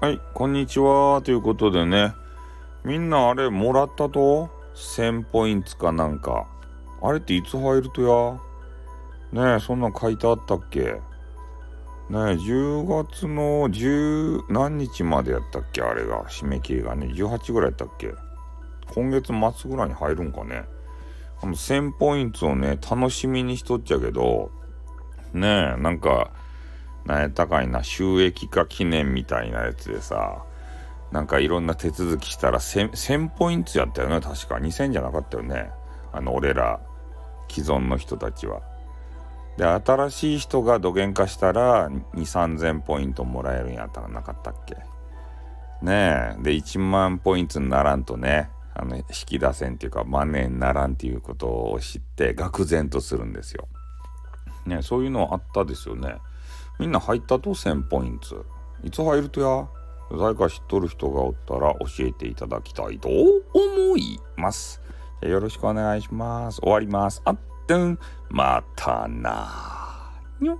はい、こんにちは。ということでね、みんなあれもらったと ?1000 ポイントかなんか。あれっていつ入るとや？ねえ、そんなん書いてあったっけ？ねえ、10月の10何日までやったっけ？あれが、締め切りがね、18ぐらいやったっけ？今月末ぐらいに入るんかね。あの1000ポイントをね、楽しみにしとっちゃけど、ねえ、なんか、なんやったかいな、収益化記念みたいなやつでさ、なんかいろんな手続きしたら 1000, 1000ポイントやったよね、確か。2000じゃなかったよね。あの、俺ら、既存の人たちは。で、新しい人が土幻化したら、2、3000ポイントもらえるんやったらなかったっけ。ねえ。で、1万ポイントにならんとね、あの、引き出せんっていうか、マネーにならんっていうことを知って、愕然とするんですよ。ねそういうのあったですよね。みんな入ったと1000ポイント。いつ入るとや？誰か知っとる人がおったら教えていただきたいと思います。よろしくお願いします。終わります。あってん、またなにょ。